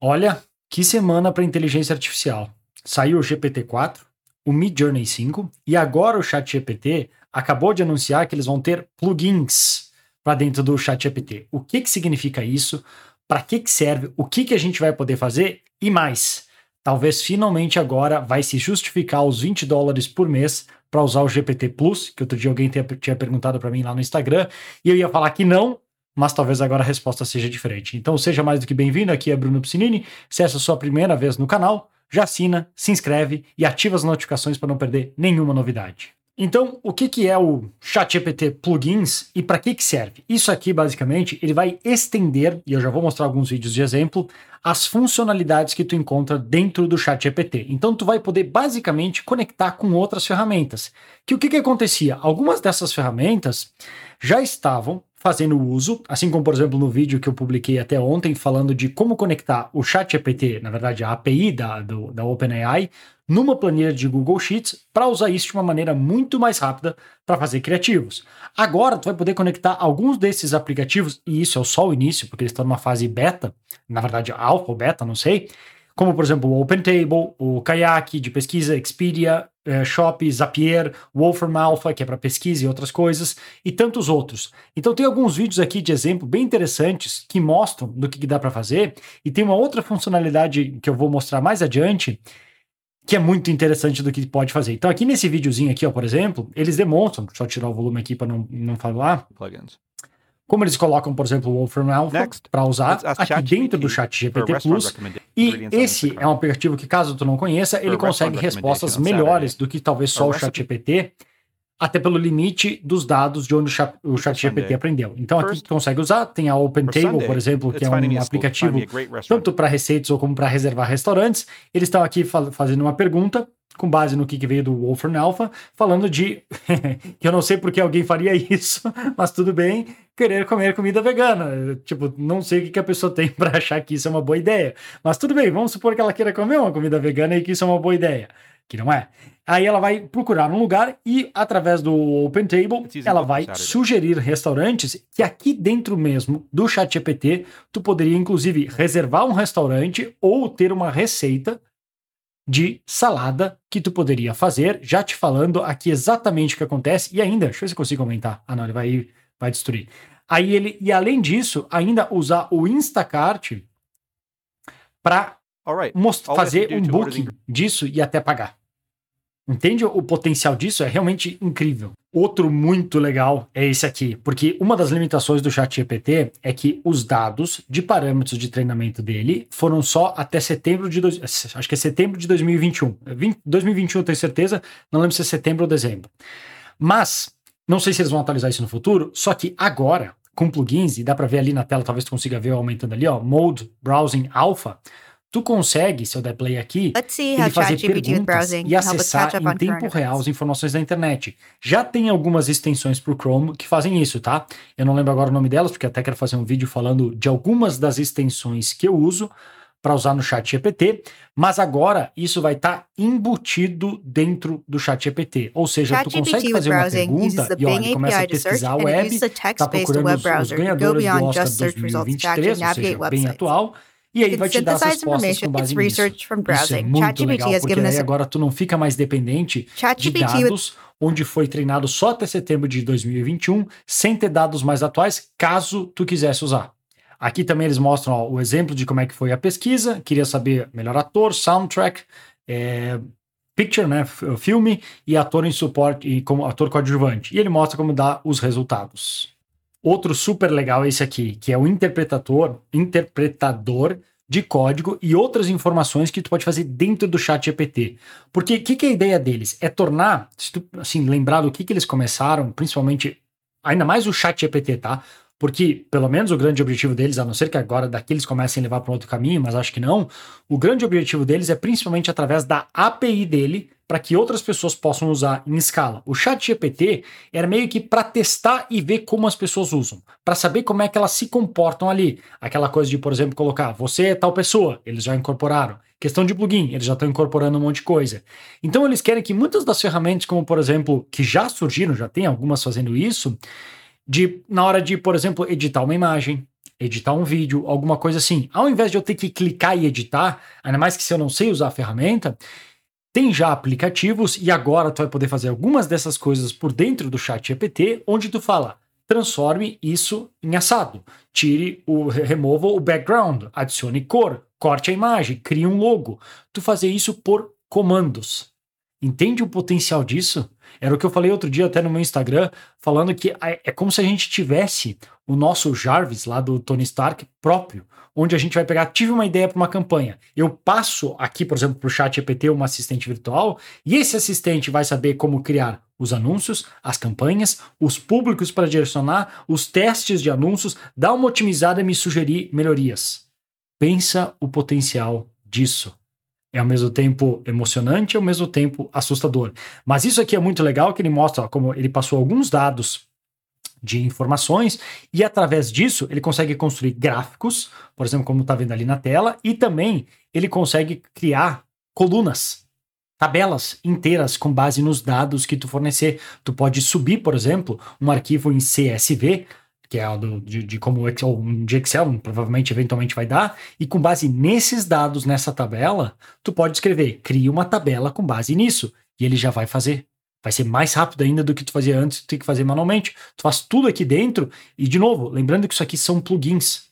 Olha, que semana para inteligência artificial. Saiu o GPT-4, o Midjourney 5 e agora o ChatGPT acabou de anunciar que eles vão ter plugins para dentro do ChatGPT. O que, que significa isso? Para que, que serve? O que, que a gente vai poder fazer? E mais, talvez finalmente agora vai se justificar os 20 dólares por mês para usar o GPT Plus, que outro dia alguém tinha, tinha perguntado para mim lá no Instagram, e eu ia falar que não, mas talvez agora a resposta seja diferente. Então seja mais do que bem-vindo, aqui é Bruno Piscinini. Se essa é a sua primeira vez no canal, já assina, se inscreve e ativa as notificações para não perder nenhuma novidade. Então, o que, que é o ChatGPT Plugins e para que, que serve? Isso aqui, basicamente, ele vai estender, e eu já vou mostrar alguns vídeos de exemplo, as funcionalidades que tu encontra dentro do ChatGPT. Então, tu vai poder, basicamente, conectar com outras ferramentas. Que o que, que acontecia? Algumas dessas ferramentas já estavam fazendo uso, assim como, por exemplo, no vídeo que eu publiquei até ontem, falando de como conectar o ChatGPT, na verdade, a API da, do, da OpenAI, numa planilha de Google Sheets, para usar isso de uma maneira muito mais rápida para fazer criativos. Agora, tu vai poder conectar alguns desses aplicativos, e isso é só o início, porque eles estão numa fase beta, na verdade, alfa ou beta, não sei, como por exemplo o OpenTable, o Kayak de pesquisa, Expedia, eh, Shop, Zapier, Wolfram Alpha, que é para pesquisa e outras coisas, e tantos outros. Então tem alguns vídeos aqui de exemplo bem interessantes que mostram do que, que dá para fazer, e tem uma outra funcionalidade que eu vou mostrar mais adiante, que é muito interessante do que pode fazer. Então aqui nesse videozinho aqui, ó, por exemplo, eles demonstram, só tirar o volume aqui para não, não falar. Plugins como eles colocam, por exemplo, o Wolfram Alpha para usar aqui dentro do chat GPT Plus. E esse é um aplicativo que, caso tu não conheça, ele consegue respostas melhores do que talvez só o chat GPT, até pelo limite dos dados de onde o chat GPT aprendeu. Então aqui consegue usar, tem a OpenTable, por exemplo, que é um aplicativo tanto para receitas ou como para reservar restaurantes. Eles estão aqui fazendo uma pergunta com base no que veio do Wolfram Alpha, falando de que eu não sei porque alguém faria isso, mas tudo bem, querer comer comida vegana. Tipo, não sei o que, que a pessoa tem para achar que isso é uma boa ideia. Mas tudo bem, vamos supor que ela queira comer uma comida vegana e que isso é uma boa ideia. Que não é. Aí ela vai procurar um lugar e, através do OpenTable, ela vai sugerir restaurantes que aqui dentro mesmo do ChatGPT, tu poderia, inclusive, reservar um restaurante ou ter uma receita de salada que tu poderia fazer, já te falando aqui exatamente o que acontece, e ainda, deixa eu ver se eu consigo aumentar. Ah, não, ele vai, vai destruir. Aí ele, e além disso, ainda usar o Instacart para right. fazer um booking disso e até pagar. Entende o potencial disso? É realmente incrível. Outro muito legal é esse aqui, porque uma das limitações do ChatGPT é que os dados de parâmetros de treinamento dele foram só até setembro de dois, acho que é setembro de 2021. 20, 2021 eu tenho certeza, não lembro se é setembro ou dezembro. Mas não sei se eles vão atualizar isso no futuro, só que agora com plugins e dá para ver ali na tela, talvez tu consiga ver aumentando ali, ó, Mode Browsing Alpha tu consegue, se eu der play aqui, ele fazer perguntas e acessar em tempo real as informações da internet. Já tem algumas extensões para o Chrome que fazem isso, tá? Eu não lembro agora o nome delas, porque até quero fazer um vídeo falando de algumas das extensões que eu uso para usar no chat GPT, mas agora isso vai estar tá embutido dentro do chat GPT. Ou seja, tu consegue fazer uma pergunta e olha, começa a pesquisar a web, está procurando os, os ganhadores do Oscar 2023, ou seja, bem atual, e aí vai te dar as respostas com base nisso. Isso é muito legal, porque aí agora tu não fica mais dependente de dados onde foi treinado só até setembro de 2021, sem ter dados mais atuais, caso tu quisesse usar. Aqui também eles mostram ó, o exemplo de como é que foi a pesquisa, queria saber melhor ator, soundtrack, é, picture, né, filme, e ator em suporte, e como ator coadjuvante. E ele mostra como dá os resultados. Outro super legal é esse aqui, que é o interpretador, interpretador de código e outras informações que tu pode fazer dentro do chat GPT. Porque o que, que, é a ideia deles? É tornar, se tu, assim, lembrar do que, que eles começaram, principalmente, ainda mais o chat GPT, tá? Porque, pelo menos, o grande objetivo deles, a não ser que agora daqui eles comecem a levar para outro caminho, mas acho que não, o grande objetivo deles é principalmente através da API dele para que outras pessoas possam usar em escala. O chat GPT era meio que para testar e ver como as pessoas usam, para saber como é que elas se comportam ali. Aquela coisa de, por exemplo, colocar você é tal pessoa, eles já incorporaram. Questão de plugin, eles já estão incorporando um monte de coisa. Então eles querem que muitas das ferramentas, como por exemplo, que já surgiram, já tem algumas fazendo isso, de na hora de, por exemplo, editar uma imagem, editar um vídeo, alguma coisa assim. Ao invés de eu ter que clicar e editar, ainda mais que se eu não sei usar a ferramenta, tem já aplicativos e agora tu vai poder fazer algumas dessas coisas por dentro do chat GPT, onde tu fala, transforme isso em assado, tire o, remova o background, adicione cor, corte a imagem, crie um logo. Tu fazer isso por comandos. Entende o potencial disso? Era o que eu falei outro dia até no meu Instagram, falando que é como se a gente tivesse o nosso Jarvis lá do Tony Stark próprio, onde a gente vai pegar, tive uma ideia para uma campanha. Eu passo aqui, por exemplo, para o chat EPT uma assistente virtual, e esse assistente vai saber como criar os anúncios, as campanhas, os públicos para direcionar, os testes de anúncios, dar uma otimizada e me sugerir melhorias. Pensa o potencial disso é ao mesmo tempo emocionante e ao mesmo tempo assustador. Mas isso aqui é muito legal que ele mostra ó, como ele passou alguns dados de informações e através disso ele consegue construir gráficos, por exemplo, como está vendo ali na tela, e também ele consegue criar colunas, tabelas inteiras com base nos dados que tu fornecer. Tu pode subir, por exemplo, um arquivo em CSV que é do, de, de como o Excel, de Excel provavelmente eventualmente vai dar, e com base nesses dados nessa tabela, tu pode escrever, cria uma tabela com base nisso, e ele já vai fazer. Vai ser mais rápido ainda do que tu fazia antes, tu tem que fazer manualmente. Tu faz tudo aqui dentro, e de novo, lembrando que isso aqui são plugins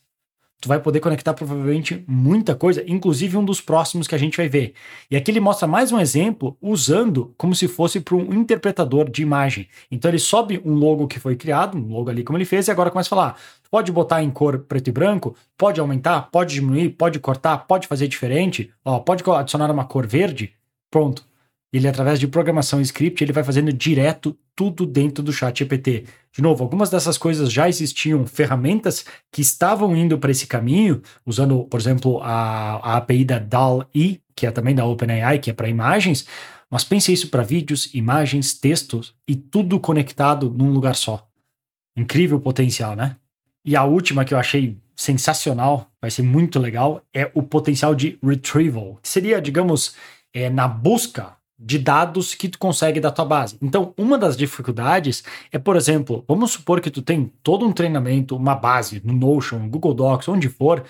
tu vai poder conectar provavelmente muita coisa, inclusive um dos próximos que a gente vai ver. E aqui ele mostra mais um exemplo usando como se fosse para um interpretador de imagem. Então ele sobe um logo que foi criado, um logo ali como ele fez, e agora começa a falar: pode botar em cor preto e branco, pode aumentar, pode diminuir, pode cortar, pode fazer diferente, ó, pode adicionar uma cor verde. Pronto. Ele, através de programação e script, ele vai fazendo direto tudo dentro do chat GPT. De novo, algumas dessas coisas já existiam, ferramentas que estavam indo para esse caminho, usando, por exemplo, a, a API da DAL-E, que é também da OpenAI, que é para imagens, mas pense isso para vídeos, imagens, textos e tudo conectado num lugar só. Incrível potencial, né? E a última que eu achei sensacional, vai ser muito legal, é o potencial de retrieval, que seria, digamos, é, na busca de dados que tu consegue da tua base. Então, uma das dificuldades é, por exemplo, vamos supor que tu tem todo um treinamento, uma base no Notion, Google Docs, onde for,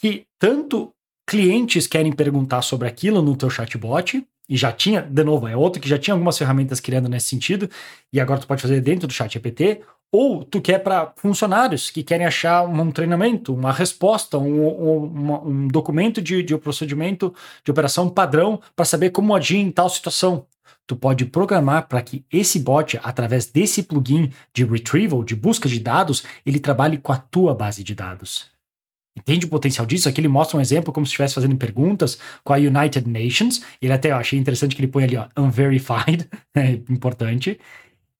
que tanto clientes querem perguntar sobre aquilo no teu chatbot, e já tinha, de novo, é outro que já tinha algumas ferramentas criando nesse sentido, e agora tu pode fazer dentro do chat GPT, ou tu quer para funcionários que querem achar um treinamento, uma resposta, um, um, um documento de, de um procedimento de operação padrão para saber como agir em tal situação. Tu pode programar para que esse bot, através desse plugin de retrieval, de busca de dados, ele trabalhe com a tua base de dados. Entende o potencial disso? Aqui ele mostra um exemplo como se estivesse fazendo perguntas com a United Nations. Ele até eu achei interessante que ele põe ali, ó, unverified, é importante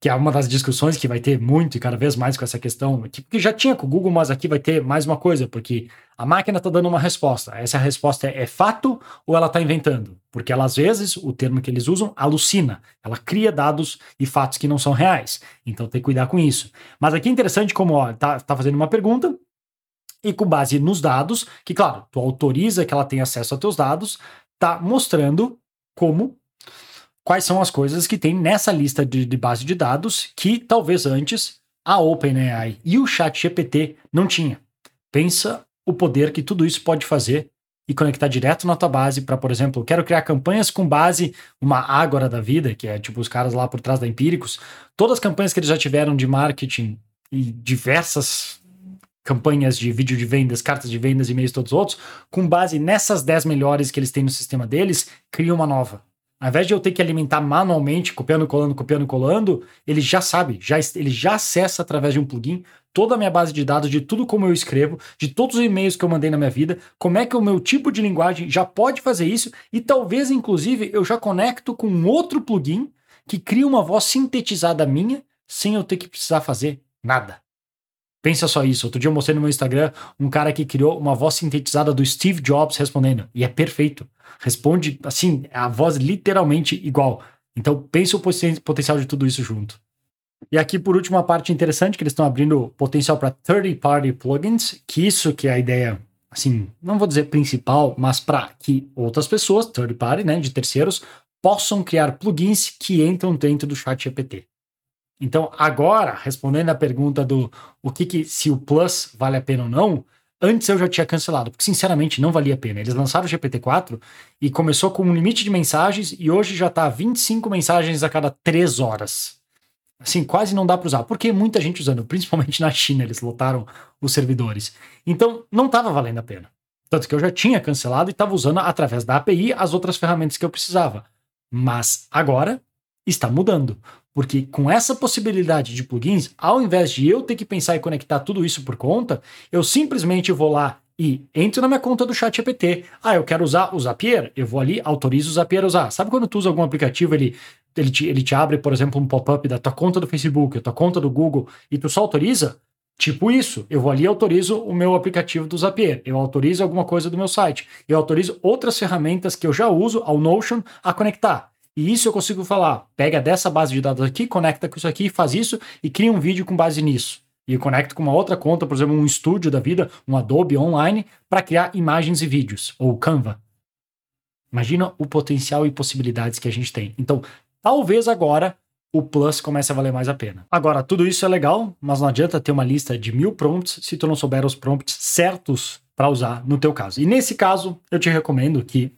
que é uma das discussões que vai ter muito e cada vez mais com essa questão, que já tinha com o Google, mas aqui vai ter mais uma coisa, porque a máquina está dando uma resposta. Essa resposta é, é fato ou ela está inventando? Porque ela, às vezes, o termo que eles usam, alucina. Ela cria dados e fatos que não são reais. Então tem que cuidar com isso. Mas aqui é interessante como, ó, tá, fazendo uma pergunta, e com base nos dados, que claro, tu autoriza que ela tenha acesso aos teus dados, tá mostrando como quais são as coisas que tem nessa lista de, de base de dados que talvez antes a OpenAI e o ChatGPT não tinha. Pensa o poder que tudo isso pode fazer e conectar direto na tua base para, por exemplo, quero criar campanhas com base uma Ágora da vida, que é tipo os caras lá por trás da Empíricos, todas as campanhas que eles já tiveram de marketing e diversas campanhas de vídeo de vendas, cartas de vendas, e-mails todos os outros, com base nessas 10 melhores que eles têm no sistema deles, cria uma nova. Ao invés de eu ter que alimentar manualmente, copiando, colando, copiando, colando, ele já sabe, já, ele já acessa através de um plugin toda a minha base de dados, de tudo como eu escrevo, de todos os e-mails que eu mandei na minha vida, como é que o meu tipo de linguagem já pode fazer isso, e talvez, inclusive, eu já conecto com outro plugin que cria uma voz sintetizada minha, sem eu ter que precisar fazer nada. Pensa só isso. Outro dia eu mostrei no meu Instagram um cara que criou uma voz sintetizada do Steve Jobs respondendo. E é perfeito. Responde, assim, a voz literalmente igual. Então pensa o potencial de tudo isso junto. E aqui, por último, a parte interessante que eles estão abrindo potencial para third-party plugins, que isso que é a ideia, assim, não vou dizer principal, mas para que outras pessoas, third-party, né, de terceiros, possam criar plugins que entram dentro do chat GPT. Então, agora, respondendo a pergunta do o que, que se o Plus vale a pena ou não, antes eu já tinha cancelado, porque sinceramente não valia a pena. Eles lançaram o GPT-4 e começou com um limite de mensagens e hoje já está 25 mensagens a cada 3 horas. Assim, quase não dá para usar, porque muita gente usando, principalmente na China, eles lotaram os servidores. Então, não estava valendo a pena. Tanto que eu já tinha cancelado e estava usando através da API as outras ferramentas que eu precisava. Mas agora está mudando. Porque com essa possibilidade de plugins, ao invés de eu ter que pensar e conectar tudo isso por conta, eu simplesmente vou lá e entro na minha conta do chat GPT. Ah, eu quero usar o Zapier? Eu vou ali, autorizo o Zapier a usar. Sabe quando tu usa algum aplicativo, ele, ele, te, ele te abre, por exemplo, um pop-up da tua conta do Facebook, da tua conta do Google, e tu só autoriza? Tipo isso, eu vou ali e autorizo o meu aplicativo do Zapier, eu autorizo alguma coisa do meu site, eu autorizo outras ferramentas que eu já uso ao Notion a conectar. E isso eu consigo falar, pega dessa base de dados aqui, conecta com isso aqui, faz isso e cria um vídeo com base nisso. E eu conecto com uma outra conta, por exemplo, um estúdio da vida, um Adobe online, para criar imagens e vídeos, ou Canva. Imagina o potencial e possibilidades que a gente tem. Então, talvez agora o Plus comece a valer mais a pena. Agora, tudo isso é legal, mas não adianta ter uma lista de mil prompts se tu não souber os prompts certos para usar no teu caso. E nesse caso, eu te recomendo que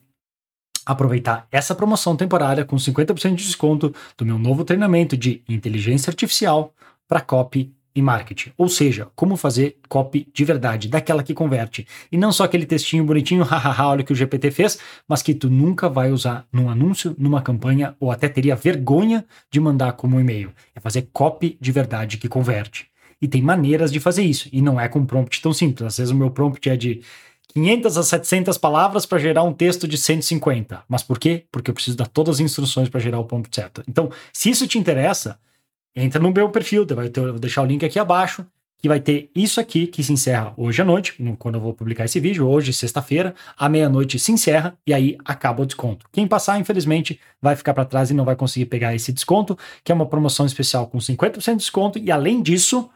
aproveitar essa promoção temporária com 50% de desconto do meu novo treinamento de inteligência artificial para copy e marketing. Ou seja, como fazer copy de verdade, daquela que converte. E não só aquele textinho bonitinho, hahaha, olha o que o GPT fez, mas que tu nunca vai usar num anúncio, numa campanha, ou até teria vergonha de mandar como e-mail. É fazer copy de verdade que converte. E tem maneiras de fazer isso. E não é com prompt tão simples. Às vezes o meu prompt é de 500 a 700 palavras para gerar um texto de 150. Mas por quê? Porque eu preciso dar todas as instruções para gerar o prompt certo. Então, se isso te interessa, entra no meu perfil, vai ter, vou deixar o link aqui abaixo, que vai ter isso aqui que se encerra hoje à noite, quando eu vou publicar esse vídeo, hoje, sexta-feira, à meia-noite se encerra e aí acaba o desconto. Quem passar, infelizmente, vai ficar para trás e não vai conseguir pegar esse desconto, que é uma promoção especial com 50% de desconto e além disso,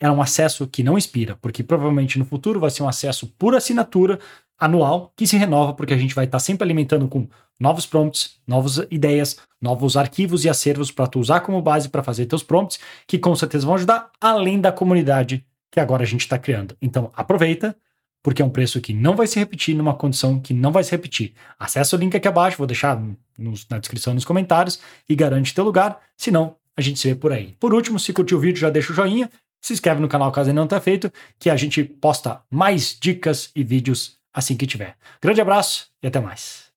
é um acesso que não expira, porque provavelmente no futuro vai ser um acesso por assinatura anual que se renova, porque a gente vai estar sempre alimentando com novos prompts, novas ideias, novos arquivos e acervos para tu usar como base para fazer teus prompts, que com certeza vão ajudar, além da comunidade que agora a gente está criando. Então aproveita, porque é um preço que não vai se repetir numa condição que não vai se repetir. Acesse o link aqui abaixo, vou deixar no, na descrição nos comentários e garante teu lugar, senão a gente se vê por aí. Por último, se curtiu o vídeo, já deixa o joinha, se inscreve no canal caso ainda não tenha feito, que a gente posta mais dicas e vídeos assim que tiver. Grande abraço e até mais.